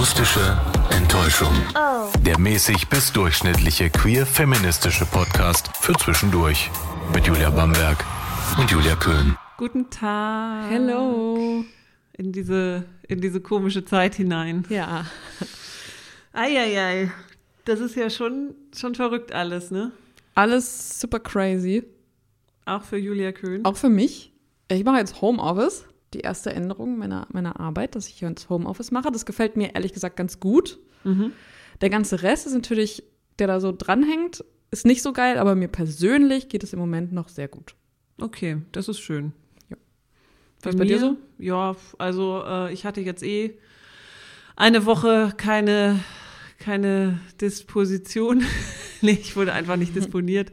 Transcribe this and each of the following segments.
Akustische Enttäuschung. Der mäßig bis durchschnittliche queer-feministische Podcast für zwischendurch. Mit Julia Bamberg und Julia Köhn. Guten Tag. Hello. In diese, in diese komische Zeit hinein. Ja. Eieiei. Das ist ja schon, schon verrückt alles, ne? Alles super crazy. Auch für Julia Köhn. Auch für mich. Ich mache jetzt Homeoffice. Die erste Änderung meiner, meiner Arbeit, dass ich hier ins Homeoffice mache. Das gefällt mir ehrlich gesagt ganz gut. Mhm. Der ganze Rest ist natürlich, der da so dranhängt, ist nicht so geil, aber mir persönlich geht es im Moment noch sehr gut. Okay, das ist schön. Ja. Bei Was bei dir mir? so? Ja, also äh, ich hatte jetzt eh eine Woche keine, keine Disposition. nee, ich wurde einfach nicht disponiert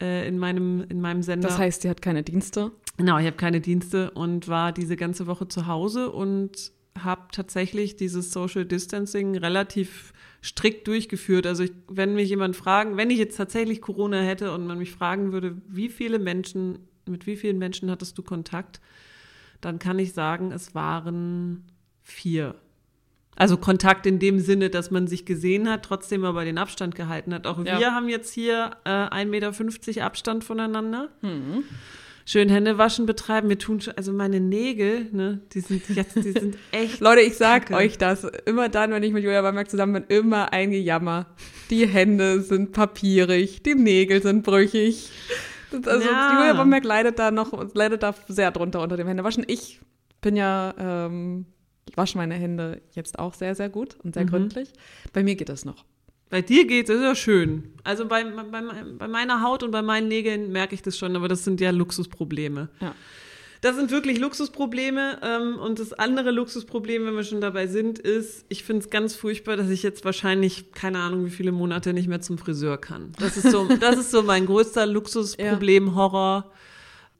äh, in, meinem, in meinem Sender. Das heißt, sie hat keine Dienste. Genau, ich habe keine Dienste und war diese ganze Woche zu Hause und habe tatsächlich dieses Social Distancing relativ strikt durchgeführt. Also ich, wenn mich jemand fragen, wenn ich jetzt tatsächlich Corona hätte und man mich fragen würde, wie viele Menschen, mit wie vielen Menschen hattest du Kontakt, dann kann ich sagen, es waren vier. Also Kontakt in dem Sinne, dass man sich gesehen hat, trotzdem aber den Abstand gehalten hat. Auch Ja. wir haben jetzt hier äh, 1,50 Meter Abstand voneinander schön Hände waschen betreiben. Mir tun schon, also meine Nägel, ne, die sind jetzt, die sind echt. Leute, ich sag Kacke. euch das. Immer dann, wenn ich mit Julia Bamberg zusammen bin, immer ein Gejammer. Die Hände sind papierig, die Nägel sind brüchig. Das, also Ja. Julia Bamberg leidet da noch, leidet da sehr drunter unter dem Händewaschen. Ich bin ja, ähm, ich wasche meine Hände jetzt auch sehr, sehr gut und sehr gründlich. Bei mir geht das noch. Bei dir geht's, das ist ja schön. Also bei, bei, bei meiner Haut und bei meinen Nägeln merke ich das schon, aber das sind ja Luxusprobleme. Ja. Das sind wirklich Luxusprobleme. Ähm, und das andere Luxusproblem, wenn wir schon dabei sind, ist, ich finde es ganz furchtbar, dass ich jetzt wahrscheinlich, keine Ahnung, wie viele Monate nicht mehr zum Friseur kann. Das ist so, das ist so mein größter Luxusproblem, Horror.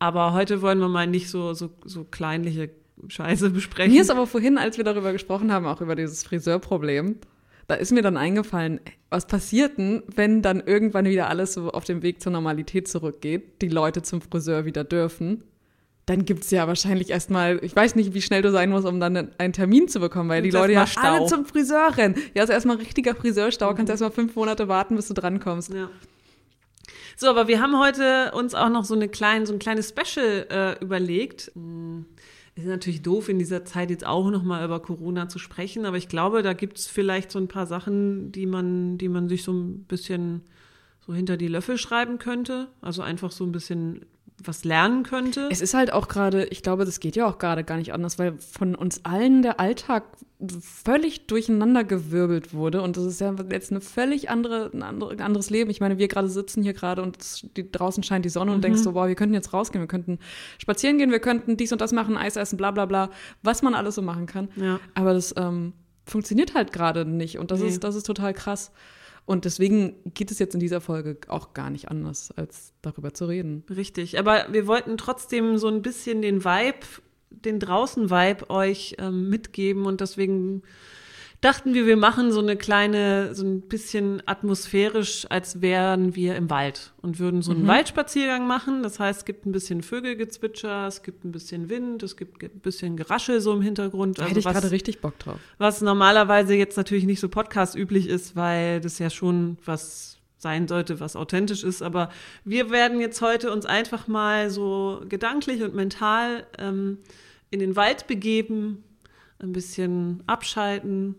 Aber heute wollen wir mal nicht so, so, so kleinliche Scheiße besprechen. Mir ist aber vorhin, als wir darüber gesprochen haben, auch über dieses Friseurproblem, da ist mir dann eingefallen, was passiert denn, wenn dann irgendwann wieder alles so auf dem Weg zur Normalität zurückgeht, die Leute zum Friseur wieder dürfen? Dann gibt's ja wahrscheinlich erstmal, ich weiß nicht, wie schnell du sein musst, um dann einen Termin zu bekommen, weil die Leute ja Stau. alle zum Friseur rennen. Ja, also erstmal richtiger Friseurstau, kannst erstmal fünf Monate warten, bis du drankommst. Ja. So, aber wir haben heute uns auch noch so, eine klein, so ein kleines Special äh, überlegt. Hm, Ist natürlich doof, in dieser Zeit jetzt auch noch mal über Corona zu sprechen, aber ich glaube, da gibt es vielleicht so ein paar Sachen, die man, die man sich so ein bisschen so hinter die Löffel schreiben könnte. Also einfach so ein bisschen was lernen könnte. Es ist halt auch gerade, ich glaube, das geht ja auch gerade gar nicht anders, weil von uns allen der Alltag völlig durcheinandergewirbelt wurde und das ist ja jetzt eine völlig andere, ein andere, ein anderes Leben. Ich meine, wir gerade sitzen hier gerade und die, draußen scheint die Sonne und denkst so, boah, wir könnten jetzt rausgehen, wir könnten spazieren gehen, wir könnten dies und das machen, Eis essen, bla bla bla, was man alles so machen kann. Ja. Aber das ähm, funktioniert halt gerade nicht und das, Nee. ist, das ist total krass. Und deswegen geht es jetzt in dieser Folge auch gar nicht anders, als darüber zu reden. Richtig, aber wir wollten trotzdem so ein bisschen den Vibe, den Draußen-Vibe euch ähm, mitgeben und deswegen dachten wir, wir machen so eine kleine, so ein bisschen atmosphärisch, als wären wir im Wald und würden so einen Waldspaziergang machen. Das heißt, es gibt ein bisschen Vögelgezwitscher, es gibt ein bisschen Wind, es gibt ein bisschen Geraschel so im Hintergrund. Da Also hätte ich gerade richtig Bock drauf. was normalerweise jetzt natürlich nicht so podcast-üblich ist, weil das ja schon was sein sollte, was authentisch ist. Aber wir werden jetzt heute uns einfach mal so gedanklich und mental ähm, in den Wald begeben, ein bisschen abschalten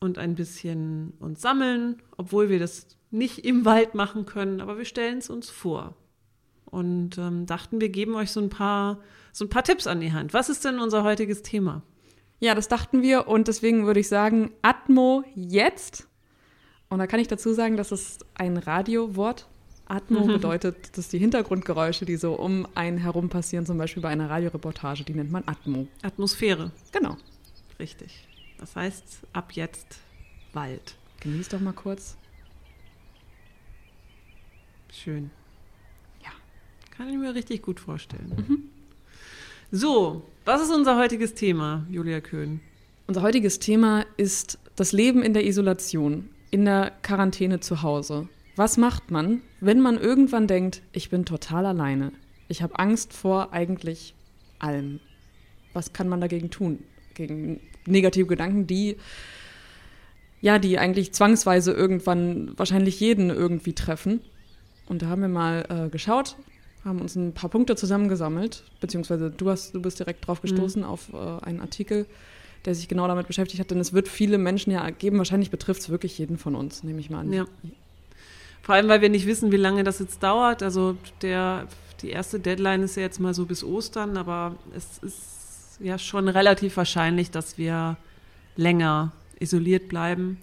und ein bisschen uns sammeln, obwohl wir das nicht im Wald machen können, aber wir stellen es uns vor. Und ähm, dachten, wir geben euch so ein paar so ein paar Tipps an die Hand. Was ist denn unser heutiges Thema? Ja, das dachten wir und deswegen würde ich sagen, Atmo jetzt. Und da kann ich dazu sagen, das ist ein Radiowort. Atmo bedeutet, dass die Hintergrundgeräusche, die so um einen herum passieren, zum Beispiel bei einer Radioreportage, die nennt man Atmo. Atmosphäre. Genau. Richtig. Das heißt, ab jetzt Wald. Genieß doch mal kurz. Schön. Ja. Kann ich mir richtig gut vorstellen. So, was ist unser heutiges Thema, Julia Köhn? Unser heutiges Thema ist das Leben in der Isolation, in der Quarantäne zu Hause. Was macht man, wenn man irgendwann denkt, ich bin total alleine? Ich habe Angst vor eigentlich allem. Was kann man dagegen tun? Gegen negative Gedanken, die ja, die eigentlich zwangsweise irgendwann wahrscheinlich jeden irgendwie treffen. Und da haben wir mal äh, geschaut, haben uns ein paar Punkte zusammengesammelt, beziehungsweise du, hast, du bist direkt drauf gestoßen mhm. auf äh, einen Artikel, der sich genau damit beschäftigt hat. Denn es wird viele Menschen ja geben, wahrscheinlich betrifft es wirklich jeden von uns, nehme ich mal an. Ja. Vor allem, weil wir nicht wissen, wie lange das jetzt dauert. Also der, die erste Deadline ist ja jetzt mal so bis Ostern, aber es ist ja schon relativ wahrscheinlich, dass wir länger isoliert bleiben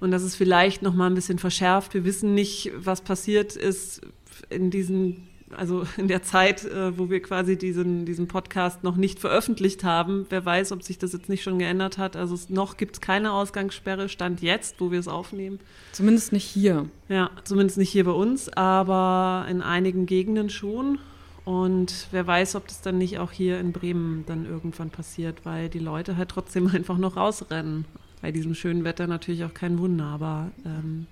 und dass es vielleicht noch mal ein bisschen verschärft. Wir wissen nicht, was passiert ist in diesen also in der Zeit, äh, wo wir quasi diesen, diesen Podcast noch nicht veröffentlicht haben. Wer weiß, ob sich das jetzt nicht schon geändert hat. Also es, noch gibt es keine Ausgangssperre, stand jetzt, wo wir es aufnehmen. Zumindest nicht hier. Ja, zumindest nicht hier bei uns, aber in einigen Gegenden schon. Und wer weiß, ob das dann nicht auch hier in Bremen dann irgendwann passiert, weil die Leute halt trotzdem einfach noch rausrennen. Bei diesem schönen Wetter natürlich auch kein Wunder, aber ähm,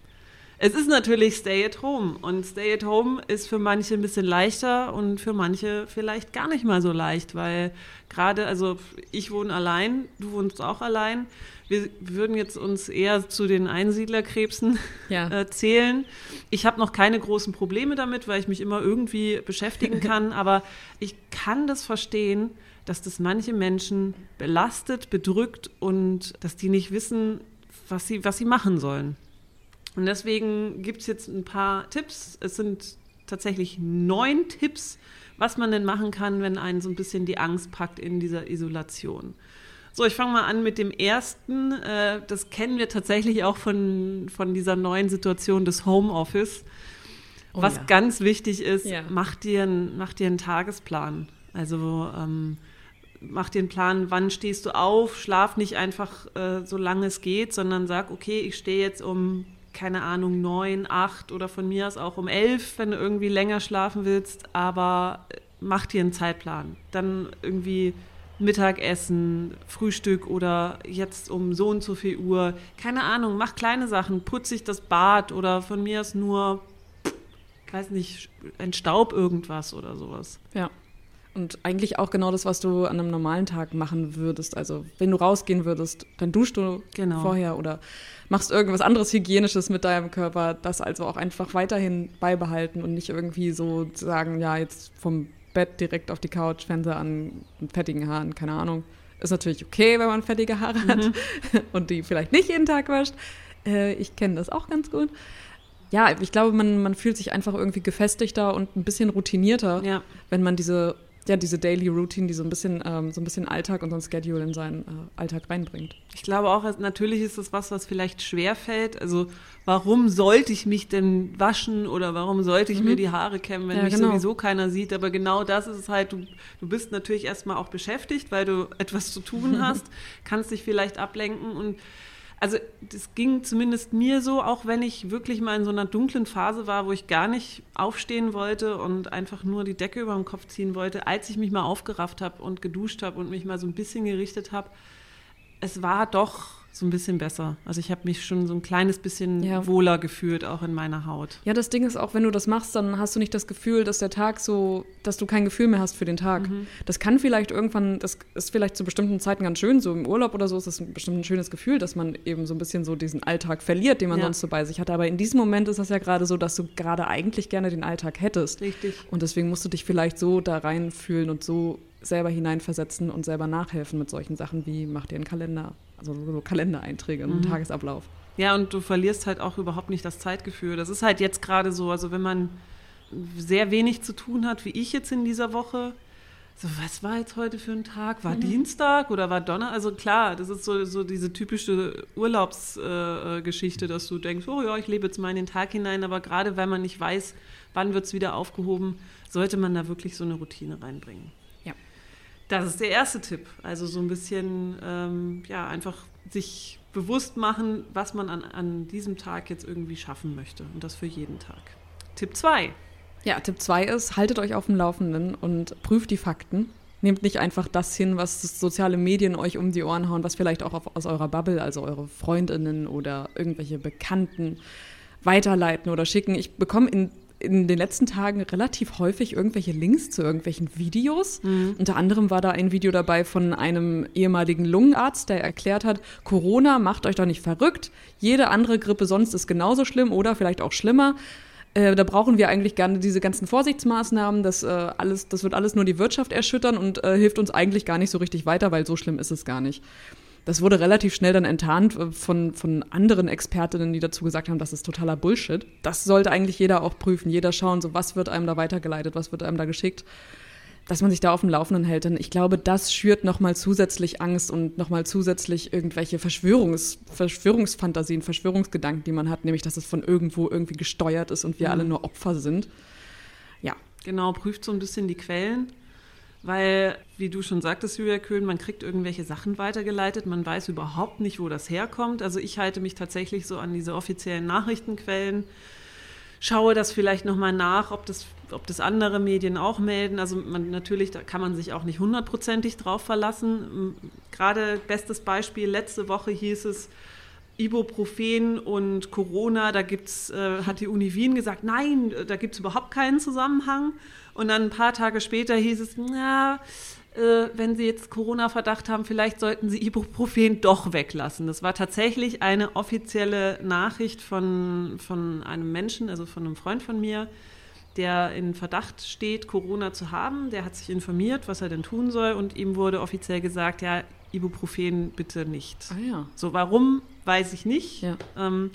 es ist natürlich Stay at Home und Stay at Home ist für manche ein bisschen leichter und für manche vielleicht gar nicht mal so leicht, weil gerade, also ich wohne allein, du wohnst auch allein. Wir würden jetzt uns eher zu den Einsiedlerkrebsen ja. äh, zählen. Ich habe noch keine großen Probleme damit, weil ich mich immer irgendwie beschäftigen kann, aber ich kann das verstehen, dass das manche Menschen belastet, bedrückt und dass die nicht wissen, was sie, was sie machen sollen. Und deswegen gibt es jetzt ein paar Tipps. Es sind tatsächlich neun Tipps, was man denn machen kann, wenn einen so ein bisschen die Angst packt in dieser Isolation. So, ich fange mal an mit dem ersten. Äh, das kennen wir tatsächlich auch von, von dieser neuen Situation des Homeoffice. Oh, was ja. ganz wichtig ist, ja. mach, dir ein, mach dir einen Tagesplan. Also ähm, mach dir einen Plan, wann stehst du auf, schlaf nicht einfach äh, so lange es geht, sondern sag, okay, ich stehe jetzt um keine Ahnung, neun, acht oder von mir aus auch um elf, wenn du irgendwie länger schlafen willst, aber äh, mach dir einen Zeitplan. Dann irgendwie Mittagessen, Frühstück oder jetzt um so und so viel Uhr. Keine Ahnung, mach kleine Sachen, putz sich das Bad oder von mir aus nur, ich weiß nicht, ein Staub irgendwas oder sowas. Ja. Und eigentlich auch genau das, was du an einem normalen Tag machen würdest. Also wenn du rausgehen würdest, dann duschst du genau. vorher oder machst irgendwas anderes Hygienisches mit deinem Körper. Das also auch einfach weiterhin beibehalten und nicht irgendwie so sagen, ja, jetzt vom Bett direkt auf die Couch, Fernseher an, mit fettigen Haaren, keine Ahnung. Ist natürlich okay, wenn man fettige Haare mhm. hat und die vielleicht nicht jeden Tag wascht. Äh, ich kenne das auch ganz gut ja, ich glaube, man, man fühlt sich einfach irgendwie gefestigter und ein bisschen routinierter, ja. wenn man diese ja, diese Daily Routine, die so ein bisschen, ähm, so ein bisschen Alltag und so ein Schedule in seinen äh, Alltag reinbringt. Ich glaube auch, natürlich ist das was, was vielleicht schwer fällt. Also, warum sollte ich mich denn waschen oder warum sollte ich mhm. mir die Haare kämmen, wenn ja, mich genau. sowieso keiner sieht? Aber genau das ist es halt, du, du bist natürlich erstmal auch beschäftigt, weil du etwas zu tun hast, kannst dich vielleicht ablenken und also das ging zumindest mir so, auch wenn ich wirklich mal in so einer dunklen Phase war, wo ich gar nicht aufstehen wollte und einfach nur die Decke über den Kopf ziehen wollte, als ich mich mal aufgerafft habe und geduscht habe und mich mal so ein bisschen gerichtet habe. Es war doch so ein bisschen besser. Also ich habe mich schon so ein kleines bisschen ja. wohler gefühlt, auch in meiner Haut. Ja, das Ding ist auch, wenn du das machst, dann hast du nicht das Gefühl, dass der Tag so, dass du kein Gefühl mehr hast für den Tag. Mhm. Das kann vielleicht irgendwann, das ist vielleicht zu bestimmten Zeiten ganz schön, so im Urlaub oder so ist das ein bestimmt ein schönes Gefühl, dass man eben so ein bisschen so diesen Alltag verliert, den man ja. sonst so bei sich hat. Aber in diesem Moment ist das ja gerade so, dass du gerade eigentlich gerne den Alltag hättest. Richtig. Und deswegen musst du dich vielleicht so da reinfühlen und so selber hineinversetzen und selber nachhelfen mit solchen Sachen wie mach dir einen Kalender also so Kalendereinträge, mhm. einen Tagesablauf. Ja, und du verlierst halt auch überhaupt nicht das Zeitgefühl. Das ist halt jetzt gerade so, also wenn man sehr wenig zu tun hat, wie ich jetzt in dieser Woche, so, was war jetzt heute für ein Tag? War mhm. Dienstag oder war Donner? Also klar, das ist so, so diese typische Urlaubsgeschichte, äh, dass du denkst, oh ja, ich lebe jetzt mal in den Tag hinein, aber gerade wenn man nicht weiß, wann wird es wieder aufgehoben, sollte man da wirklich so eine Routine reinbringen. Das ist der erste Tipp. Also so ein bisschen, ähm, ja, einfach sich bewusst machen, was man an, an diesem Tag jetzt irgendwie schaffen möchte. Und das für jeden Tag. Tipp 2. Ja, Tipp 2 ist, haltet euch auf dem Laufenden und prüft die Fakten. Nehmt nicht einfach das hin, was soziale Medien euch um die Ohren hauen, was vielleicht auch auf, aus eurer Bubble, also eure Freundinnen oder irgendwelche Bekannten weiterleiten oder schicken. Ich bekomme in in den letzten Tagen relativ häufig irgendwelche Links zu irgendwelchen Videos. Mhm. Unter anderem war da ein Video dabei von einem ehemaligen Lungenarzt, der erklärt hat, Corona macht euch doch nicht verrückt. Jede andere Grippe sonst ist genauso schlimm oder vielleicht auch schlimmer. Äh, da brauchen wir eigentlich gerne diese ganzen Vorsichtsmaßnahmen. Das, äh, alles, das wird alles nur die Wirtschaft erschüttern und äh, hilft uns eigentlich gar nicht so richtig weiter, weil so schlimm ist es gar nicht. Das wurde relativ schnell dann enttarnt äh, von, von anderen Expertinnen, die dazu gesagt haben, das ist totaler Bullshit. Das sollte eigentlich jeder auch prüfen, jeder schauen, so was wird einem da weitergeleitet, was wird einem da geschickt dass man sich da auf dem Laufenden hält. Denn ich glaube, das schürt nochmal zusätzlich Angst und nochmal zusätzlich irgendwelche Verschwörungs Verschwörungsfantasien, Verschwörungsgedanken, die man hat, nämlich, dass es von irgendwo irgendwie gesteuert ist und wir mhm. alle nur Opfer sind. Ja. Genau, prüft so ein bisschen die Quellen. Weil, wie du schon sagtest, Julia Köhn, man kriegt irgendwelche Sachen weitergeleitet, man weiß überhaupt nicht, wo das herkommt. Also ich halte mich tatsächlich so an diese offiziellen Nachrichtenquellen schaue das vielleicht nochmal nach, ob das, ob das andere Medien auch melden. Also man, natürlich, da kann man sich auch nicht hundertprozentig drauf verlassen. Gerade bestes Beispiel, letzte Woche hieß es, Ibuprofen und Corona, da gibt's, äh, hat die Uni Wien gesagt, nein, da gibt es überhaupt keinen Zusammenhang. Und dann ein paar Tage später hieß es, na, äh, wenn Sie jetzt Corona-Verdacht haben, vielleicht sollten Sie Ibuprofen doch weglassen. Das war tatsächlich eine offizielle Nachricht von, von einem Menschen, also von einem Freund von mir, der in Verdacht steht, Corona zu haben. Der hat sich informiert, was er denn tun soll und ihm wurde offiziell gesagt, ja, Ibuprofen bitte nicht. Ah ja. So, warum, weiß ich nicht. Ja. Ähm,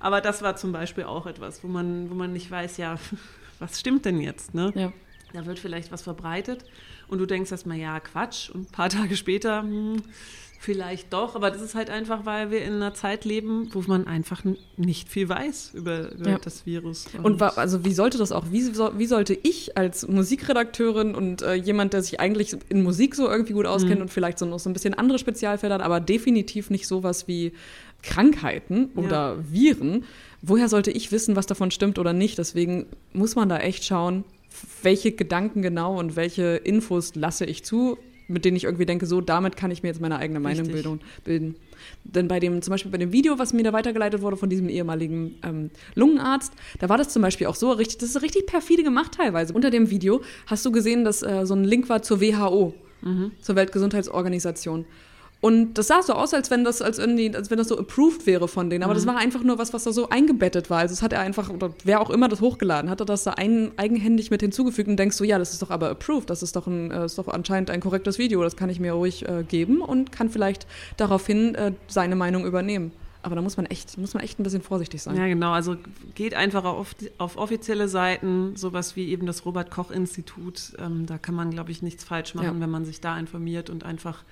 aber das war zum Beispiel auch etwas, wo man, wo man nicht weiß, ja, was stimmt denn jetzt? Ne? Ja. Da wird vielleicht was verbreitet und du denkst erstmal, ja, Quatsch. Und ein paar Tage später, hm, vielleicht doch. Aber das ist halt einfach, weil wir in einer Zeit leben, wo man einfach nicht viel weiß über, über ja. das Virus. Und, und also wie sollte das auch, wie, wie sollte ich als Musikredakteurin und äh, jemand, der sich eigentlich in Musik so irgendwie gut auskennt mhm. und vielleicht so noch so ein bisschen andere Spezialfelder hat, aber definitiv nicht sowas wie Krankheiten oder ja. Viren, woher sollte ich wissen, was davon stimmt oder nicht? Deswegen muss man da echt schauen, welche Gedanken genau und welche Infos lasse ich zu, mit denen ich irgendwie denke, so, damit kann ich mir jetzt meine eigene Meinung bilden, bilden. Denn bei dem, zum Beispiel bei dem Video, was mir da weitergeleitet wurde von diesem ehemaligen ähm, Lungenarzt, da war das zum Beispiel auch so richtig, das ist richtig perfide gemacht teilweise. Unter dem Video hast du gesehen, dass äh, so ein Link war zur WHO, mhm. zur Weltgesundheitsorganisation. Und das sah so aus, als wenn das, als, irgendwie, als wenn das so approved wäre von denen. Aber mhm. das war einfach nur was, was da so eingebettet war. Also das hat er einfach, oder wer auch immer das hochgeladen hat, hat das da ein, eigenhändig mit hinzugefügt und denkst so, ja, das ist doch aber approved. Das ist doch, ein, äh, ist doch anscheinend ein korrektes Video. Das kann ich mir ruhig äh, geben und kann vielleicht daraufhin äh, seine Meinung übernehmen. Aber da muss man echt, muss man echt ein bisschen vorsichtig sein. Ja, genau. Also geht einfach auf, auf offizielle Seiten, sowas wie eben das Robert-Koch-Institut. Ähm, da kann man, glaube ich, nichts falsch machen, ja. wenn man sich da informiert und einfach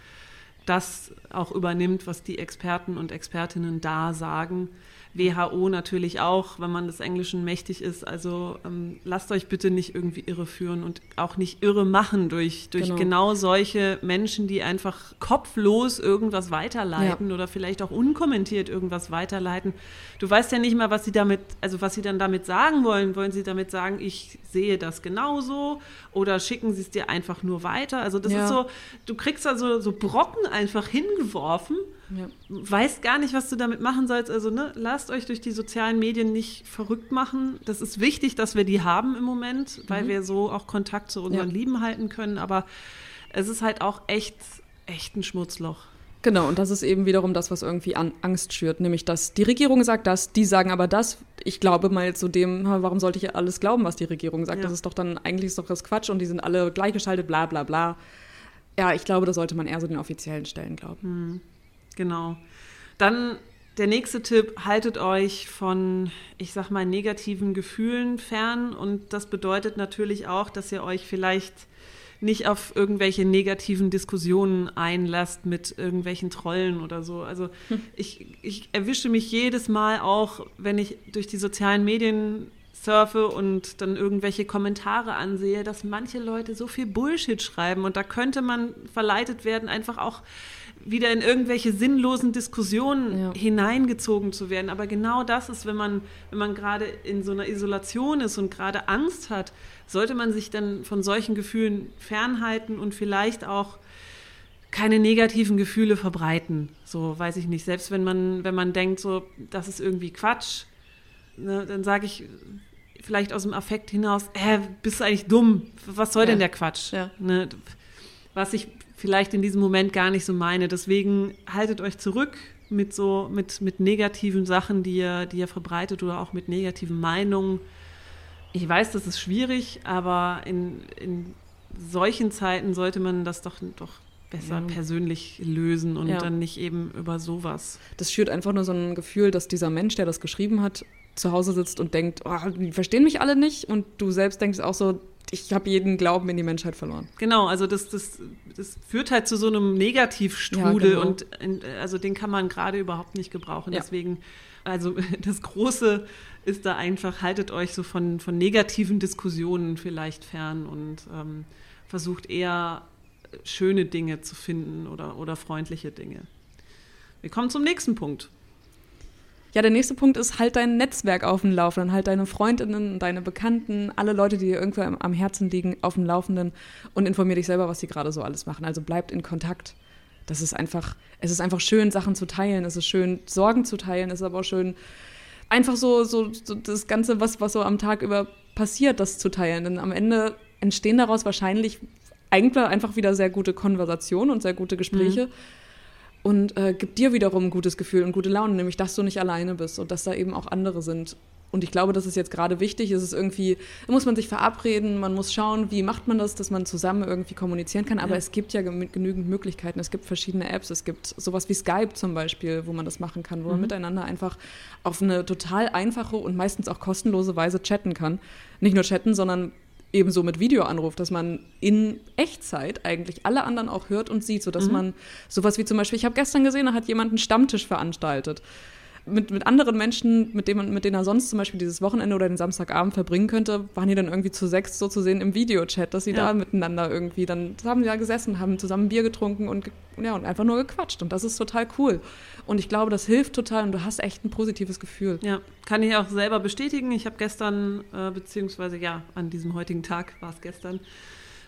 das auch übernimmt, was die Experten und Expertinnen da sagen. WHO natürlich auch, wenn man des Englischen mächtig ist. Also ähm, lasst euch bitte nicht irgendwie irreführen und auch nicht irre machen durch, durch genau. genau solche Menschen, die einfach kopflos irgendwas weiterleiten ja. oder vielleicht auch unkommentiert irgendwas weiterleiten. Du weißt ja nicht mal, was sie damit, also was sie dann damit sagen wollen. Wollen sie damit sagen, ich sehe das genauso oder schicken sie es dir einfach nur weiter? Also das ja. ist so, du kriegst also so Brocken einfach hingeworfen ja. Weißt gar nicht, was du damit machen sollst. Also ne, lasst euch durch die sozialen Medien nicht verrückt machen. Das ist wichtig, dass wir die haben im Moment, weil mhm. wir so auch Kontakt zu unseren ja. Lieben halten können. Aber es ist halt auch echt, echt ein Schmutzloch. Genau, und das ist eben wiederum das, was irgendwie an Angst schürt, nämlich dass die Regierung sagt das, die sagen aber das. Ich glaube mal zu dem, warum sollte ich alles glauben, was die Regierung sagt? Ja. Das ist doch dann eigentlich ist doch das Quatsch und die sind alle gleichgeschaltet, bla bla bla. Ja, ich glaube, da sollte man eher so den offiziellen Stellen glauben. Mhm. Genau. Dann der nächste Tipp, haltet euch von, ich sag mal, negativen Gefühlen fern. Und das bedeutet natürlich auch, dass ihr euch vielleicht nicht auf irgendwelche negativen Diskussionen einlasst mit irgendwelchen Trollen oder so. Also hm. ich, ich erwische mich jedes Mal auch, wenn ich durch die sozialen Medien surfe und dann irgendwelche Kommentare ansehe, dass manche Leute so viel Bullshit schreiben und da könnte man verleitet werden, einfach auch wieder in irgendwelche sinnlosen Diskussionen ja. hineingezogen zu werden. Aber genau das ist, wenn man, wenn man gerade in so einer Isolation ist und gerade Angst hat, sollte man sich dann von solchen Gefühlen fernhalten und vielleicht auch keine negativen Gefühle verbreiten. So weiß ich nicht. Selbst wenn man, wenn man denkt, so, das ist irgendwie Quatsch, ne, dann sage ich, vielleicht aus dem Affekt hinaus, äh, bist du eigentlich dumm? Was soll ja. denn der Quatsch? Ja. Ne? Was ich vielleicht in diesem Moment gar nicht so meine. Deswegen haltet euch zurück mit so, mit, mit negativen Sachen, die ihr, die ihr verbreitet oder auch mit negativen Meinungen. Ich weiß, das ist schwierig, aber in, in solchen Zeiten sollte man das doch, doch besser ja. persönlich lösen und ja. dann nicht eben über sowas. Das schürt einfach nur so ein Gefühl, dass dieser Mensch, der das geschrieben hat, zu Hause sitzt und denkt, oh, die verstehen mich alle nicht und du selbst denkst auch so, ich habe jeden Glauben in die Menschheit verloren. Genau, also das, das, das führt halt zu so einem Negativstrudel ja, genau. und also den kann man gerade überhaupt nicht gebrauchen. Deswegen, also das Große ist da einfach, haltet euch so von, von negativen Diskussionen vielleicht fern und ähm, versucht eher schöne Dinge zu finden oder, oder freundliche Dinge. Wir kommen zum nächsten Punkt. Ja, der nächste Punkt ist, halt dein Netzwerk auf dem Laufenden, halt deine Freundinnen, deine Bekannten, alle Leute, die dir irgendwo am Herzen liegen, auf dem Laufenden und informier dich selber, was sie gerade so alles machen. Also bleibt in Kontakt. Das ist einfach, es ist einfach schön, Sachen zu teilen. Es ist schön, Sorgen zu teilen. Es ist aber auch schön, einfach so, so, so das Ganze, was, was so am Tag über passiert, das zu teilen. Denn am Ende entstehen daraus wahrscheinlich eigentlich einfach wieder sehr gute Konversationen und sehr gute Gespräche. Mhm. Und äh, gibt dir wiederum ein gutes Gefühl und gute Laune, nämlich dass du nicht alleine bist und dass da eben auch andere sind. Und ich glaube, das ist jetzt gerade wichtig. Es ist irgendwie, da muss man sich verabreden, man muss schauen, wie macht man das, dass man zusammen irgendwie kommunizieren kann. Aber ja. es gibt ja genügend Möglichkeiten. Es gibt verschiedene Apps. Es gibt sowas wie Skype zum Beispiel, wo man das machen kann, wo mhm. man miteinander einfach auf eine total einfache und meistens auch kostenlose Weise chatten kann. Nicht nur chatten, sondern ebenso mit Videoanruf, dass man in Echtzeit eigentlich alle anderen auch hört und sieht, sodass mhm. man sowas wie zum Beispiel, ich habe gestern gesehen, da hat jemand einen Stammtisch veranstaltet mit, mit anderen Menschen, mit denen, mit denen er sonst zum Beispiel dieses Wochenende oder den Samstagabend verbringen könnte, waren die dann irgendwie zu sechs so zu sehen im Videochat, dass sie ja. da miteinander irgendwie dann haben sie da gesessen, haben zusammen Bier getrunken und, ja, und einfach nur gequatscht. Und das ist total cool. Und ich glaube, das hilft total und du hast echt ein positives Gefühl. Ja, kann ich auch selber bestätigen. Ich habe gestern, äh, beziehungsweise ja, an diesem heutigen Tag war es gestern,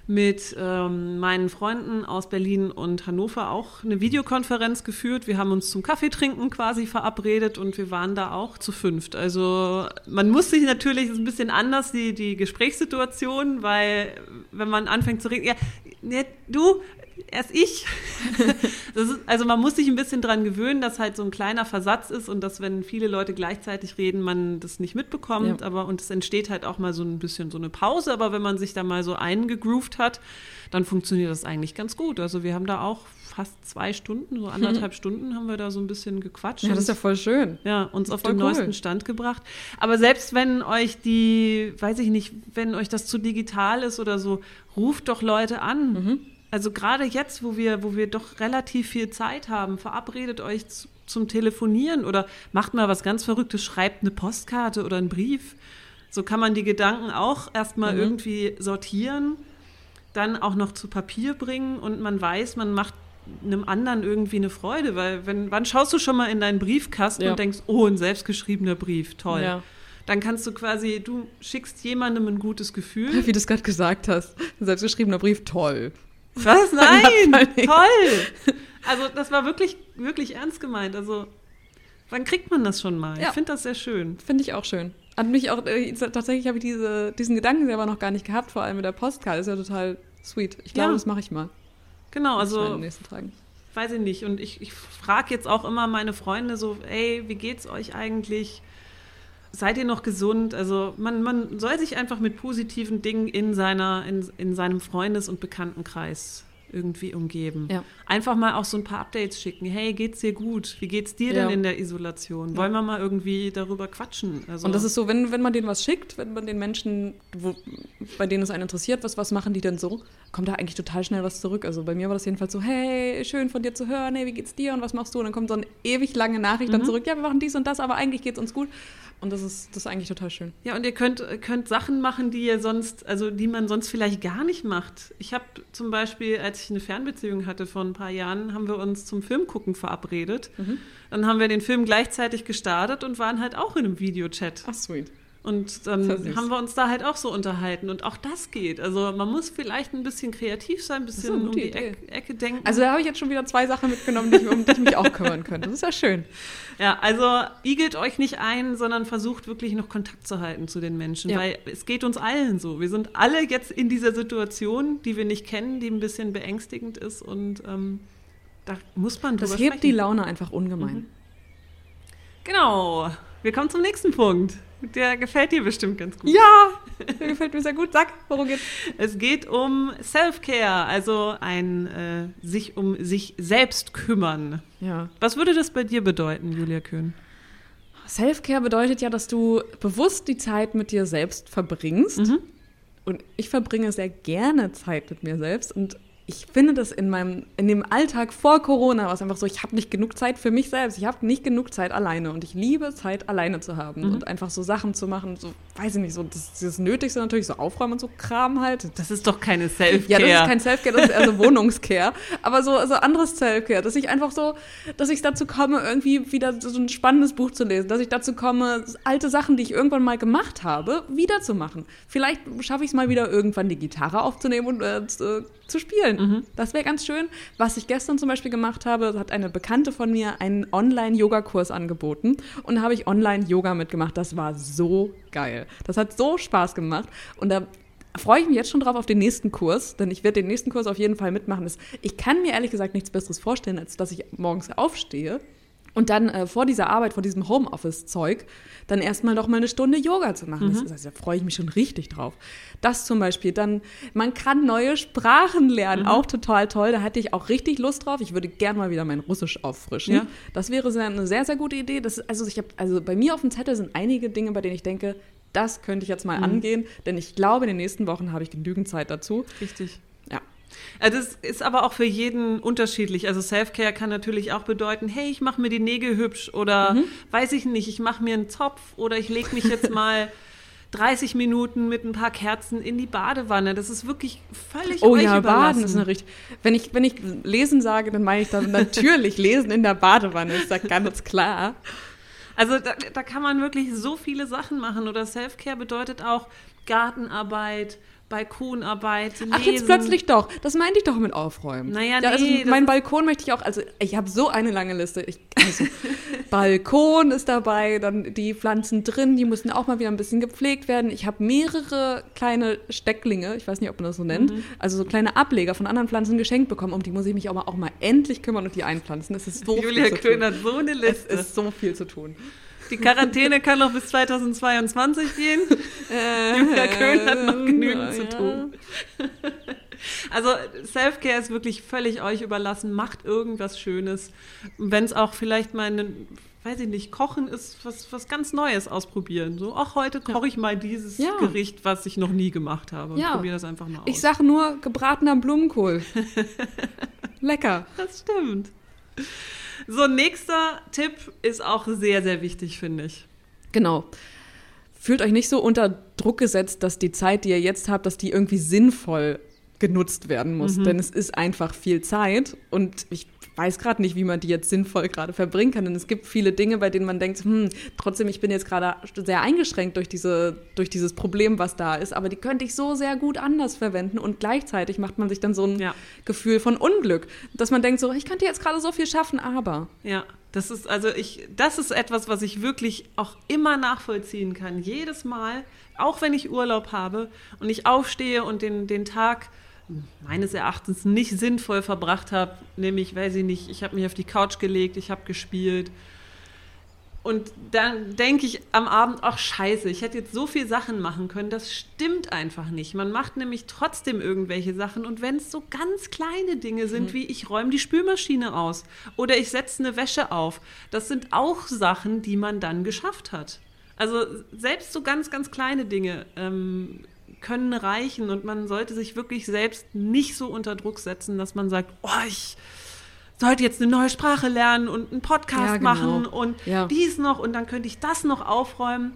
mit ähm, meinen Freunden aus Berlin und Hannover auch eine Videokonferenz geführt. Wir haben uns zum Kaffeetrinken quasi verabredet und wir waren da auch zu fünft. Also man muss sich natürlich, ist ein bisschen anders, die, die Gesprächssituation, weil wenn man anfängt zu reden, ja, nee, du, erst ich. ist, also man muss sich ein bisschen dran gewöhnen, dass halt so ein kleiner Versatz ist und dass, wenn viele Leute gleichzeitig reden, man das nicht mitbekommt. Ja. Aber und es entsteht halt auch mal so ein bisschen so eine Pause. Aber wenn man sich da mal so eingegroovt hat, dann funktioniert das eigentlich ganz gut. Also wir haben da auch fast zwei Stunden, so anderthalb mhm. Stunden haben wir da so ein bisschen gequatscht. Ja, das ist ja voll schön. Ja, uns auf den cool. neuesten Stand gebracht. Aber selbst wenn euch die, weiß ich nicht, wenn euch das zu digital ist oder so, ruft doch Leute an. Mhm also gerade jetzt, wo wir, wo wir doch relativ viel Zeit haben, verabredet euch zu, zum Telefonieren oder macht mal was ganz Verrücktes, schreibt eine Postkarte oder einen Brief. So kann man die Gedanken auch erstmal mhm. irgendwie sortieren, dann auch noch zu Papier bringen und man weiß, man macht einem anderen irgendwie eine Freude, weil wenn, wann schaust du schon mal in deinen Briefkasten ja. und denkst, oh, ein selbstgeschriebener Brief, toll. Ja. Dann kannst du quasi, du schickst jemandem ein gutes Gefühl. Wie du es gerade gesagt hast, ein selbstgeschriebener Brief, toll. Was? Nein! Toll! Also, das war wirklich, wirklich ernst gemeint. Also, wann kriegt man das schon mal? Ja. Ich finde das sehr schön. Finde ich auch schön. Hat mich auch, äh, tatsächlich habe ich diese, diesen Gedanken selber noch gar nicht gehabt, vor allem mit der Postkarte. Ist ja total sweet. Ich glaube, ja. das mache ich mal. Genau, also. In den nächsten Tagen. Weiß ich nicht. Und ich, ich frage jetzt auch immer meine Freunde so, ey, wie geht's euch eigentlich? Seid ihr noch gesund? Also man, man soll sich einfach mit positiven Dingen in, seiner, in, in seinem Freundes- und Bekanntenkreis irgendwie umgeben. Ja. Einfach mal auch so ein paar Updates schicken. Hey, geht's dir gut? Wie geht's dir ja. denn in der Isolation? Wollen wir mal irgendwie darüber quatschen? Also und das ist so, wenn, wenn man denen was schickt, wenn man den Menschen, wo, bei denen es einen interessiert, was, was machen die denn so, kommt da eigentlich total schnell was zurück. Also bei mir war das jedenfalls so, hey, schön von dir zu hören, hey, wie geht's dir und was machst du? Und dann kommt so eine ewig lange Nachricht mhm. dann zurück, ja, wir machen dies und das, aber eigentlich geht's uns gut. Und das ist, das ist eigentlich total schön. Ja, und ihr könnt, könnt Sachen machen, die ihr sonst, also die man sonst vielleicht gar nicht macht. Ich habe zum Beispiel, als ich eine Fernbeziehung hatte vor ein paar Jahren, haben wir uns zum Filmgucken verabredet. Mhm. Dann haben wir den Film gleichzeitig gestartet und waren halt auch in einem Videochat. Ach, sweet. Und dann haben wir uns da halt auch so unterhalten. Und auch das geht. Also man muss vielleicht ein bisschen kreativ sein, ein bisschen um die Ecke, Ecke denken. Also da habe ich jetzt schon wieder zwei Sachen mitgenommen, die, um die ich mich auch kümmern könnte. Das ist ja schön. Ja, also igelt euch nicht ein, sondern versucht wirklich noch Kontakt zu halten zu den Menschen. Ja. Weil es geht uns allen so. Wir sind alle jetzt in dieser Situation, die wir nicht kennen, die ein bisschen beängstigend ist. Und ähm, da muss man Das hebt sprechen. die Laune einfach ungemein. Mhm. Genau. Wir kommen zum nächsten Punkt. Der gefällt dir bestimmt ganz gut. Ja, der gefällt mir sehr gut. Sag, worum geht's? Es geht um Self-Care, also ein äh, sich um sich selbst kümmern. Ja. Was würde das bei dir bedeuten, Julia Köhn? Self-Care bedeutet ja, dass du bewusst die Zeit mit dir selbst verbringst. Mhm. Und ich verbringe sehr gerne Zeit mit mir selbst. Und ich finde das in meinem, in dem Alltag vor Corona war es einfach so, ich habe nicht genug Zeit für mich selbst. Ich habe nicht genug Zeit alleine und ich liebe Zeit alleine zu haben mhm. und einfach so Sachen zu machen, so, weiß ich nicht, so das, das Nötigste natürlich, so aufräumen und so Kram halt. Das ist doch keine Self-Care. Ja, das ist kein Self-Care, das ist eher so Wohnungscare. Aber so, so anderes Self-Care, dass ich einfach so, dass ich dazu komme, irgendwie wieder so ein spannendes Buch zu lesen, dass ich dazu komme, alte Sachen, die ich irgendwann mal gemacht habe, wiederzumachen. Vielleicht schaffe ich es mal wieder irgendwann, die Gitarre aufzunehmen und äh, zu, zu spielen. Mhm. Das wäre ganz schön. Was ich gestern zum Beispiel gemacht habe, hat eine Bekannte von mir einen Online-Yoga-Kurs angeboten und da habe ich Online-Yoga mitgemacht. Das war so geil. Das hat so Spaß gemacht und da freue ich mich jetzt schon drauf auf den nächsten Kurs, denn ich werde den nächsten Kurs auf jeden Fall mitmachen. Ich kann mir ehrlich gesagt nichts Besseres vorstellen, als dass ich morgens aufstehe und dann äh, vor dieser Arbeit, vor diesem Homeoffice-Zeug, dann erstmal noch mal eine Stunde Yoga zu machen. Mhm. Das, also, da freue ich mich schon richtig drauf. Das zum Beispiel. Dann, man kann neue Sprachen lernen, mhm. auch total toll. Da hatte ich auch richtig Lust drauf. Ich würde gerne mal wieder mein Russisch auffrischen. Ja. Das wäre sehr, eine sehr, sehr gute Idee. Das, also, ich hab, also bei mir auf dem Zettel sind einige Dinge, bei denen ich denke, das könnte ich jetzt mal mhm. angehen, denn ich glaube, in den nächsten Wochen habe ich genügend Zeit dazu. Richtig. Äh, das ist aber auch für jeden unterschiedlich. Also Self-Care kann natürlich auch bedeuten, hey, ich mache mir die Nägel hübsch oder mhm. weiß ich nicht, ich mache mir einen Zopf oder ich lege mich jetzt mal 30 Minuten mit ein paar Kerzen in die Badewanne. Das ist wirklich völlig Oh ja, Baden ist eine richtig. Wenn ich, wenn ich lesen sage, dann meine ich dann natürlich lesen in der Badewanne. Ist ja ganz klar. Also da, da kann man wirklich so viele Sachen machen. Oder Self-Care bedeutet auch Gartenarbeit, Balkonarbeit, lesen. Ach, jetzt plötzlich doch. Das meinte ich doch mit Aufräumen. Naja, ja, also nee, Mein Balkon möchte ich auch, also ich habe so eine lange Liste. Ich, also, Balkon ist dabei, dann die Pflanzen drin, die müssen auch mal wieder ein bisschen gepflegt werden. Ich habe mehrere kleine Stecklinge, ich weiß nicht, ob man das so nennt, mhm. also so kleine Ableger von anderen Pflanzen geschenkt bekommen. Um die muss ich mich auch mal, auch mal endlich kümmern und die einpflanzen. Es ist so Julia viel Klön hat so eine Liste. Es ist so viel zu tun. Die Quarantäne kann noch bis 2022 gehen. Äh, Julia Köhn hat noch genügend äh, zu tun. Also Self-Care ist wirklich völlig euch überlassen. Macht irgendwas Schönes. Wenn es auch vielleicht mal ein, weiß ich nicht, Kochen ist, was, was ganz Neues ausprobieren. So, ach, heute koche ich mal dieses ja. Gericht, was ich noch nie gemacht habe. Und ja. probiere das einfach mal aus. Ich sage nur gebratener Blumenkohl. Lecker. Das stimmt. So, nächster Tipp ist auch sehr, sehr wichtig, finde ich. Genau. Fühlt euch nicht so unter Druck gesetzt, dass die Zeit, die ihr jetzt habt, dass die irgendwie sinnvoll genutzt werden muss. Mhm. Denn es ist einfach viel Zeit und ich weiß gerade nicht, wie man die jetzt sinnvoll gerade verbringen kann. Denn es gibt viele Dinge, bei denen man denkt, hm, trotzdem, ich bin jetzt gerade sehr eingeschränkt durch, diese, durch dieses Problem, was da ist, aber die könnte ich so sehr gut anders verwenden und gleichzeitig macht man sich dann so ein ja. Gefühl von Unglück, dass man denkt so, ich könnte jetzt gerade so viel schaffen, aber. Ja. Das ist also ich, das ist etwas, was ich wirklich auch immer nachvollziehen kann. Jedes Mal, auch wenn ich Urlaub habe und ich aufstehe und den, den Tag meines Erachtens nicht sinnvoll verbracht habe. Nämlich, weiß ich nicht, ich habe mich auf die Couch gelegt, ich habe gespielt. Und dann denke ich am Abend, ach scheiße, ich hätte jetzt so viele Sachen machen können. Das stimmt einfach nicht. Man macht nämlich trotzdem irgendwelche Sachen. Und wenn es so ganz kleine Dinge sind, mhm. wie ich räume die Spülmaschine aus oder ich setze eine Wäsche auf, das sind auch Sachen, die man dann geschafft hat. Also selbst so ganz, ganz kleine Dinge ähm, können reichen und man sollte sich wirklich selbst nicht so unter Druck setzen, dass man sagt, oh, ich sollte jetzt eine neue Sprache lernen und einen Podcast ja, genau. machen und ja. dies noch und dann könnte ich das noch aufräumen.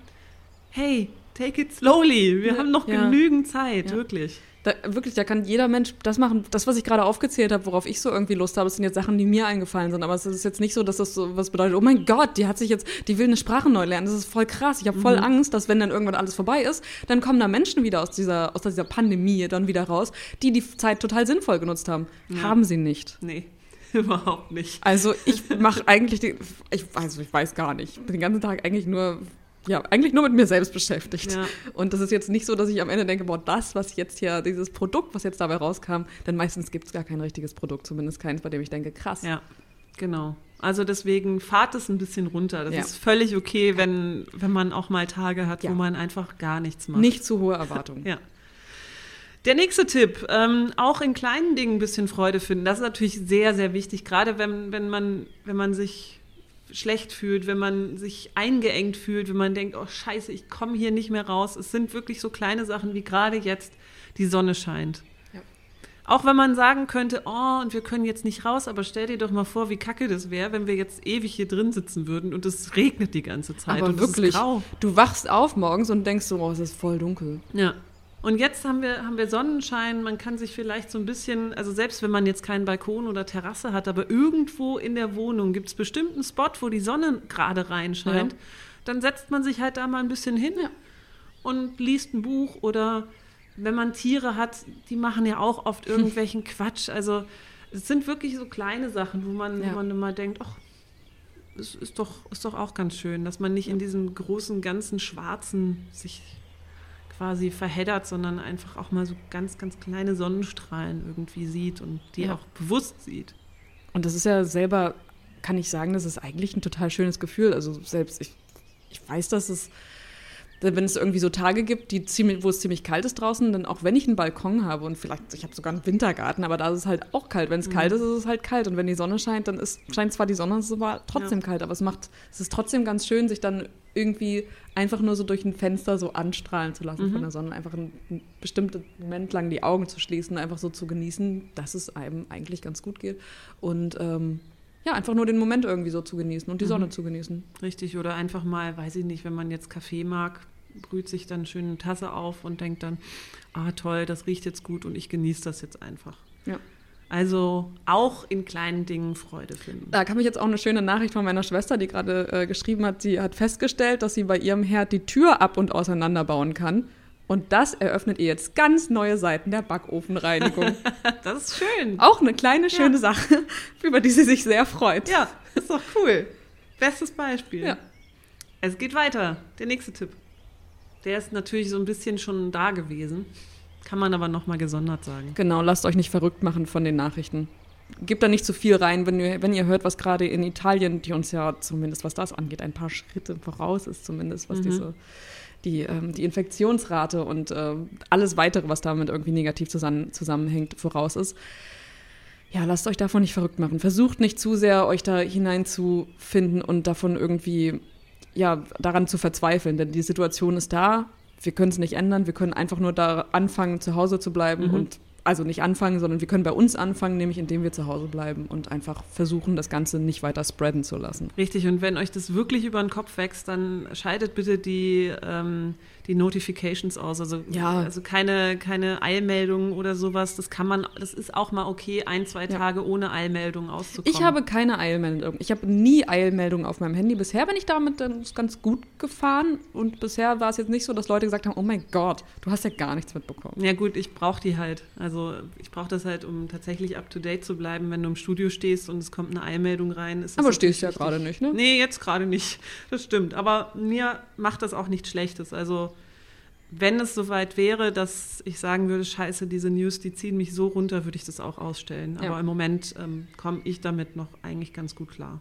Hey, take it slowly. Wir ja, haben noch genügend Zeit, wirklich Da, wirklich, da kann jeder Mensch das machen. Das, was ich gerade aufgezählt habe, worauf ich so irgendwie Lust habe, sind jetzt Sachen, die mir eingefallen sind. Aber es ist jetzt nicht so, dass das so was bedeutet, oh mein Gott, die hat sich jetzt, die will eine Sprache neu lernen. Das ist voll krass. Ich habe voll mhm. Angst, dass wenn dann irgendwann alles vorbei ist, dann kommen da Menschen wieder aus dieser, aus dieser Pandemie dann wieder raus, die die Zeit total sinnvoll genutzt haben. Ja. Haben sie nicht. Nee. Überhaupt nicht. Also ich mache eigentlich, die, ich, also ich weiß gar nicht, den ganzen Tag eigentlich nur ja, eigentlich nur mit mir selbst beschäftigt. Ja. Und das ist jetzt nicht so, dass ich am Ende denke, boah, das, was jetzt hier, dieses Produkt, was jetzt dabei rauskam, denn meistens gibt es gar kein richtiges Produkt, zumindest keins, bei dem ich denke, krass. Ja, genau. Also deswegen fahrt es ein bisschen runter. Das ja. ist völlig okay, wenn, wenn man auch mal Tage hat, ja. wo man einfach gar nichts macht. Nicht zu hohe Erwartungen. ja. Der nächste Tipp, ähm, auch in kleinen Dingen ein bisschen Freude finden. Das ist natürlich sehr, sehr wichtig, gerade wenn, wenn, man, wenn man sich schlecht fühlt, wenn man sich eingeengt fühlt, wenn man denkt, oh scheiße, ich komme hier nicht mehr raus. Es sind wirklich so kleine Sachen wie gerade jetzt die Sonne scheint. Ja. Auch wenn man sagen könnte, oh, und wir können jetzt nicht raus, aber stell dir doch mal vor, wie kacke das wäre, wenn wir jetzt ewig hier drin sitzen würden und es regnet die ganze Zeit. Aber und wirklich, du wachst auf morgens und denkst so, oh, es ist voll dunkel. Ja. Und jetzt haben wir, haben wir Sonnenschein, man kann sich vielleicht so ein bisschen, also selbst wenn man jetzt keinen Balkon oder Terrasse hat, aber irgendwo in der Wohnung gibt es bestimmt einen Spot, wo die Sonne gerade reinscheint, ja. dann setzt man sich halt da mal ein bisschen hin ja. und liest ein Buch oder wenn man Tiere hat, die machen ja auch oft irgendwelchen Quatsch. Also es sind wirklich so kleine Sachen, wo man, ja. wo man immer denkt, ach, es ist doch, ist doch auch ganz schön, dass man nicht in diesem großen, ganzen Schwarzen sich quasi verheddert, sondern einfach auch mal so ganz, ganz kleine Sonnenstrahlen irgendwie sieht und die ja. auch bewusst sieht. Und das ist ja selber, kann ich sagen, das ist eigentlich ein total schönes Gefühl. Also selbst ich, ich weiß, dass es wenn es irgendwie so Tage gibt, die ziemlich, wo es ziemlich kalt ist draußen, dann auch wenn ich einen Balkon habe und vielleicht, ich habe sogar einen Wintergarten, aber da ist es halt auch kalt. Wenn es mhm. kalt ist, ist es halt kalt. Und wenn die Sonne scheint, dann ist, scheint zwar die Sonne, es ist aber trotzdem ja. kalt. Aber es macht, es ist trotzdem ganz schön, sich dann irgendwie einfach nur so durch ein Fenster so anstrahlen zu lassen mhm. von der Sonne. Einfach einen, einen bestimmten Moment lang die Augen zu schließen, einfach so zu genießen, dass es einem eigentlich ganz gut geht. Und ähm, ja, einfach nur den Moment irgendwie so zu genießen und die mhm. Sonne zu genießen. Richtig, oder einfach mal, weiß ich nicht, wenn man jetzt Kaffee mag, brüht sich dann schön eine Tasse auf und denkt dann, ah toll, das riecht jetzt gut und ich genieße das jetzt einfach. Ja. Also auch in kleinen Dingen Freude finden. Da kam ich jetzt auch eine schöne Nachricht von meiner Schwester, die gerade äh, geschrieben hat, sie hat festgestellt, dass sie bei ihrem Herd die Tür ab und auseinanderbauen kann. Und das eröffnet ihr jetzt ganz neue Seiten der Backofenreinigung. das ist schön. Auch eine kleine, schöne ja. Sache, über die sie sich sehr freut. Ja, ist doch cool. Bestes Beispiel. Ja. Es geht weiter. Der nächste Tipp. Der ist natürlich so ein bisschen schon da gewesen. Kann man aber nochmal gesondert sagen. Genau, lasst euch nicht verrückt machen von den Nachrichten. Gebt da nicht zu viel rein, wenn ihr, wenn ihr hört, was gerade in Italien, die uns ja zumindest, was das angeht, ein paar Schritte voraus ist, zumindest, was mhm. diese die, ähm, die Infektionsrate und äh, alles weitere, was damit irgendwie negativ zusammen, zusammenhängt, voraus ist. Ja, lasst euch davon nicht verrückt machen. Versucht nicht zu sehr, euch da hineinzufinden und davon irgendwie, ja, daran zu verzweifeln, denn die Situation ist da. Wir können es nicht ändern. Wir können einfach nur da anfangen, zu Hause zu bleiben mhm. und also nicht anfangen, sondern wir können bei uns anfangen, nämlich indem wir zu Hause bleiben und einfach versuchen, das Ganze nicht weiter spreaden zu lassen. Richtig, und wenn euch das wirklich über den Kopf wächst, dann schaltet bitte die, ähm, die Notifications aus. Also, ja. also keine, keine Eilmeldungen oder sowas. Das kann man, das ist auch mal okay, ein, zwei ja. Tage ohne Eilmeldung auszukommen. Ich habe keine Eilmeldung. Ich habe nie Eilmeldungen auf meinem Handy. Bisher bin ich damit ganz gut gefahren und bisher war es jetzt nicht so, dass Leute gesagt haben, oh mein Gott, du hast ja gar nichts mitbekommen. Ja gut, ich brauche die halt. Also ich brauche das halt, um tatsächlich up-to-date zu bleiben. Wenn du im Studio stehst und es kommt eine Eilmeldung rein. Ist Aber stehst ja gerade nicht, ne? Nee, jetzt gerade nicht. Das stimmt. Aber mir macht das auch nichts Schlechtes. Also wenn es soweit wäre, dass ich sagen würde, scheiße, diese News, die ziehen mich so runter, würde ich das auch ausstellen. Ja. Aber im Moment ähm, komme ich damit noch eigentlich ganz gut klar.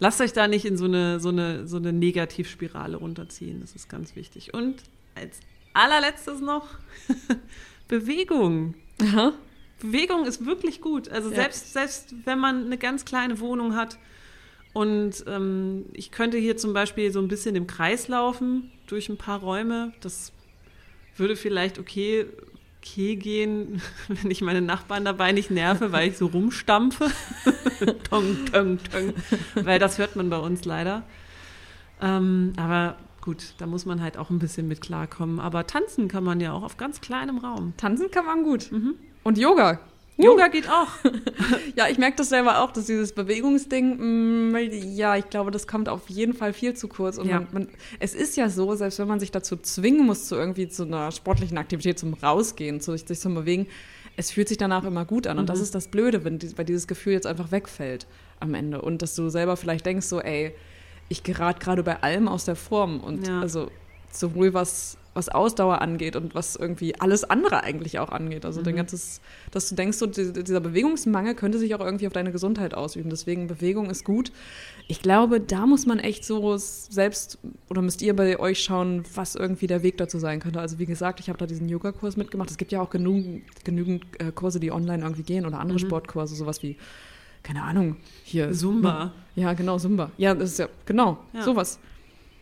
Lasst euch da nicht in so eine, so eine, so eine Negativspirale runterziehen. Das ist ganz wichtig. Und als allerletztes noch Bewegung. Aha. Bewegung ist wirklich gut. Also ja. selbst, selbst wenn man eine ganz kleine Wohnung hat und ähm, ich könnte hier zum Beispiel so ein bisschen im Kreis laufen durch ein paar Räume. Das würde vielleicht okay, okay gehen, wenn ich meine Nachbarn dabei nicht nerve, weil ich so rumstampfe. tong, tong, tong. Weil das hört man bei uns leider. Ähm, aber gut, da muss man halt auch ein bisschen mit klarkommen. Aber tanzen kann man ja auch auf ganz kleinem Raum. Tanzen kann man gut. Mhm. Und Yoga. Yoga geht auch. ja, ich merke das selber auch, dass dieses Bewegungsding, mh, mm, ja, ich glaube, das kommt auf jeden Fall viel zu kurz. Und ja. man, man, es ist ja so, selbst wenn man sich dazu zwingen muss, zu irgendwie zu einer sportlichen Aktivität, zum Rausgehen, zu, sich zu bewegen, es fühlt sich danach immer gut an. Und mhm. das ist das Blöde, wenn die, weil dieses Gefühl jetzt einfach wegfällt am Ende. Und dass du selber vielleicht denkst, so, ey, ich gerate gerade bei allem aus der Form. Und ja. also sowohl was, was Ausdauer angeht und was irgendwie alles andere eigentlich auch angeht. Also mhm. dein ganzes, dass du denkst, so, dieser Bewegungsmangel könnte sich auch irgendwie auf deine Gesundheit ausüben. Deswegen Bewegung ist gut. Ich glaube, da muss man echt so selbst oder müsst ihr bei euch schauen, was irgendwie der Weg dazu sein könnte. Also wie gesagt, ich habe da diesen Yoga-Kurs mitgemacht. Es gibt ja auch genügend, genügend äh, Kurse, die online irgendwie gehen oder andere mhm. Sportkurse, sowas wie keine Ahnung, hier. Zumba. Ja, genau, Zumba. Ja, das ist ja, genau, ja. sowas.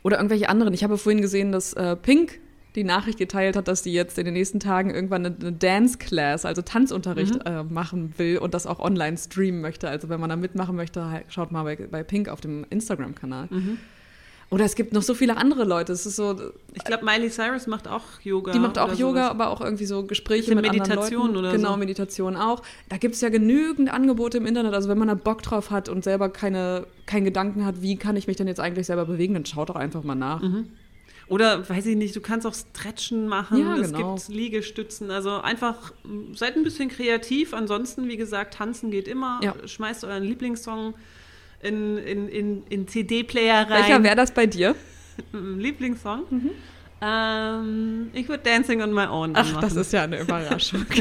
Oder irgendwelche anderen. Ich habe vorhin gesehen, dass äh, Pink die Nachricht geteilt hat, dass sie jetzt in den nächsten Tagen irgendwann eine, eine Dance Class, also Tanzunterricht mhm. äh, machen will und das auch online streamen möchte. Also wenn man da mitmachen möchte, schaut mal bei, bei Pink auf dem Instagram-Kanal. Mhm. Oder es gibt noch so viele andere Leute. Es ist so. Ich glaube, Miley Cyrus macht auch Yoga. Die macht auch Yoga, sowas. aber auch irgendwie so Gespräche mit Meditation anderen Leuten. oder Genau, so. Meditation auch. Da gibt es ja genügend Angebote im Internet. Also wenn man da Bock drauf hat und selber keine, keinen Gedanken hat, wie kann ich mich denn jetzt eigentlich selber bewegen, dann schaut doch einfach mal nach. Mhm. Oder weiß ich nicht, du kannst auch Stretchen machen, ja, es genau. gibt Liegestützen. Also einfach seid ein bisschen kreativ. Ansonsten, wie gesagt, tanzen geht immer. Ja. Schmeißt euren Lieblingssong in, in, in, in CD-Player rein. Welcher wäre das bei dir? Lieblingssong? Mhm. Ähm, ich würde Dancing on My Own Ach, machen. das ist ja eine Überraschung.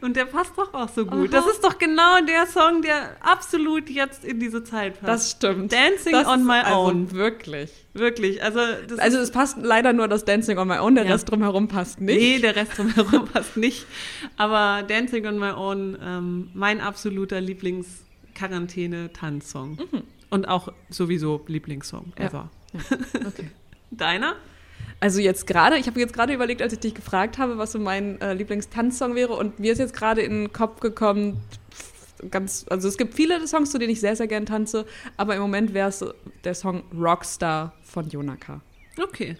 Und der passt doch auch so gut. Aha. Das ist doch genau der Song, der absolut jetzt in diese Zeit passt. Das stimmt. Dancing das on My also Own. Wirklich. Wirklich. Also, also es passt leider nur das Dancing on My Own, der ja. Rest drumherum passt nicht. Nee, der Rest drumherum passt nicht. Aber Dancing on My Own, ähm, mein absoluter Lieblings- Quarantäne-Tanzsong. Mhm. Und auch sowieso Lieblingssong ever. Ja. Okay. Deiner? Also jetzt gerade, ich habe jetzt gerade überlegt, als ich dich gefragt habe, was so mein äh, Lieblingstanzsong wäre und mir ist jetzt gerade in den Kopf gekommen, ganz, also es gibt viele Songs, zu denen ich sehr, sehr gern tanze, aber im Moment wäre es der Song Rockstar von Jonaka. Okay.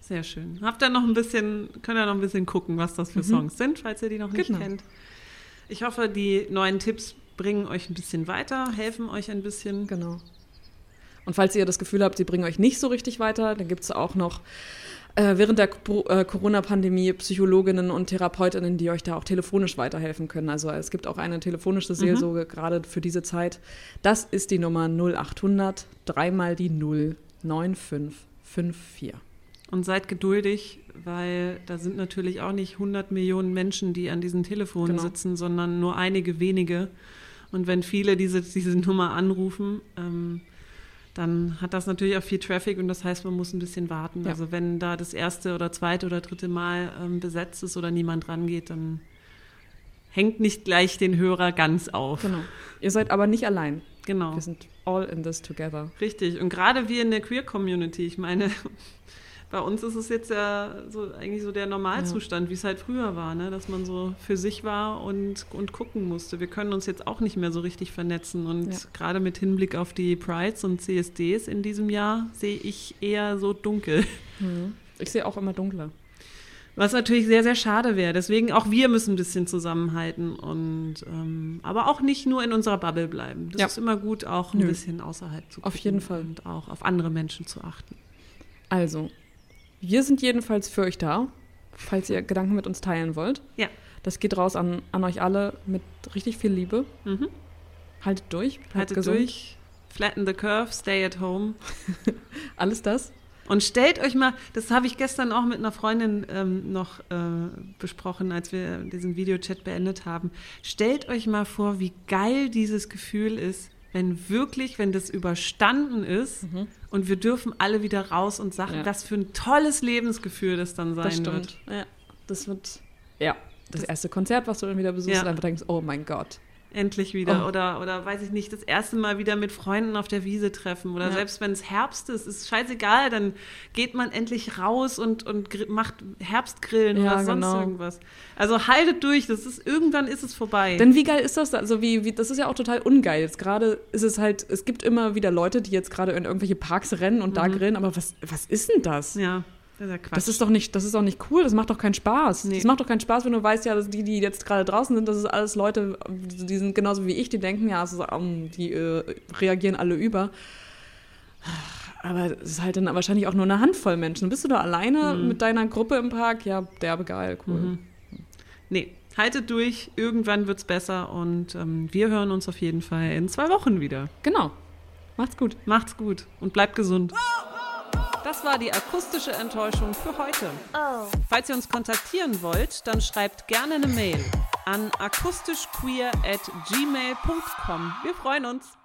Sehr schön. Habt ihr noch ein bisschen, könnt ihr noch ein bisschen gucken, was das für mhm. Songs sind, falls ihr die noch nicht genau. kennt. Ich hoffe, die neuen Tipps bringen euch ein bisschen weiter, helfen euch ein bisschen. Genau. Und falls ihr das Gefühl habt, sie bringen euch nicht so richtig weiter, dann gibt es auch noch äh, während der äh, Corona-Pandemie Psychologinnen und Therapeutinnen, die euch da auch telefonisch weiterhelfen können. Also es gibt auch eine telefonische Seelsorge mhm. gerade für diese Zeit. Das ist die Nummer 0800 dreimal die 0 9554. Und seid geduldig, weil da sind natürlich auch nicht 100 Millionen Menschen, die an diesen Telefonen genau. sitzen, sondern nur einige wenige. Und wenn viele diese, diese Nummer anrufen, ähm, dann hat das natürlich auch viel Traffic und das heißt, man muss ein bisschen warten. Ja. Also wenn da das erste oder zweite oder dritte Mal ähm, besetzt ist oder niemand rangeht, dann hängt nicht gleich den Hörer ganz auf. Genau. Ihr seid aber nicht allein. Genau. Wir sind all in this together. Richtig. Und gerade wir in der Queer-Community, ich meine, bei uns ist es jetzt ja so eigentlich so der Normalzustand, ja. wie es halt früher war, ne? dass man so für sich war und, und gucken musste. Wir können uns jetzt auch nicht mehr so richtig vernetzen und ja. gerade mit Hinblick auf die Prides und CSDs in diesem Jahr sehe ich eher so dunkel. Mhm. Ich sehe auch immer dunkler. Was natürlich sehr, sehr schade wäre. Deswegen auch wir müssen ein bisschen zusammenhalten und ähm, aber auch nicht nur in unserer Bubble bleiben. Das ja. ist immer gut, auch ein Nö. bisschen außerhalb zu gucken. Auf jeden Fall. Und auch auf andere Menschen zu achten. Also, wir sind jedenfalls für euch da, falls ihr Gedanken mit uns teilen wollt. Ja. Das geht raus an, an euch alle mit richtig viel Liebe. Mhm. Haltet durch, bleibt Haltet gesund. durch, flatten the curve, stay at home. Alles das. Und stellt euch mal, das habe ich gestern auch mit einer Freundin ähm, noch äh, besprochen, als wir diesen Videochat beendet haben. Stellt euch mal vor, wie geil dieses Gefühl ist, wenn wirklich, wenn das überstanden ist mhm. und wir dürfen alle wieder raus und sagen, ja. was für ein tolles Lebensgefühl das dann sein das stimmt. wird. Ja, das wird, ja, das, das erste Konzert, was du dann wieder besuchst ja. und einfach denkst, oh mein Gott. Endlich wieder Oh. oder oder weiß ich nicht das erste Mal wieder mit Freunden auf der Wiese treffen oder Ja. selbst wenn es Herbst ist ist scheißegal dann geht man endlich raus und und macht Herbstgrillen Ja, oder sonst genau. irgendwas also haltet durch das ist irgendwann ist es vorbei Denn wie geil ist das? Also wie, wie das ist ja auch total ungeil. Jetzt gerade ist es halt, es gibt immer wieder Leute, die jetzt gerade in irgendwelche Parks rennen und da grillen, aber was, was ist denn das? ja das ist Das ist doch nicht, das ist doch nicht cool, das macht doch keinen Spaß. Nee. Das macht doch keinen Spaß, wenn du weißt, ja, dass die, die jetzt gerade draußen sind, das ist alles Leute, die sind genauso wie ich, die denken, ja, ist, ähm, die äh, reagieren alle über. Aber es ist halt dann wahrscheinlich auch nur eine Handvoll Menschen. Bist du da alleine Mhm. mit deiner Gruppe im Park? Ja, derbe geil, cool. nee haltet durch irgendwann wird's besser und ähm, wir hören uns auf jeden Fall in zwei Wochen wieder Genau. Macht's gut. macht's gut und bleibt gesund das war die akustische Enttäuschung für heute. Falls ihr uns kontaktieren wollt, dann schreibt gerne eine Mail an akustischqueer at gmail.com. Wir freuen uns.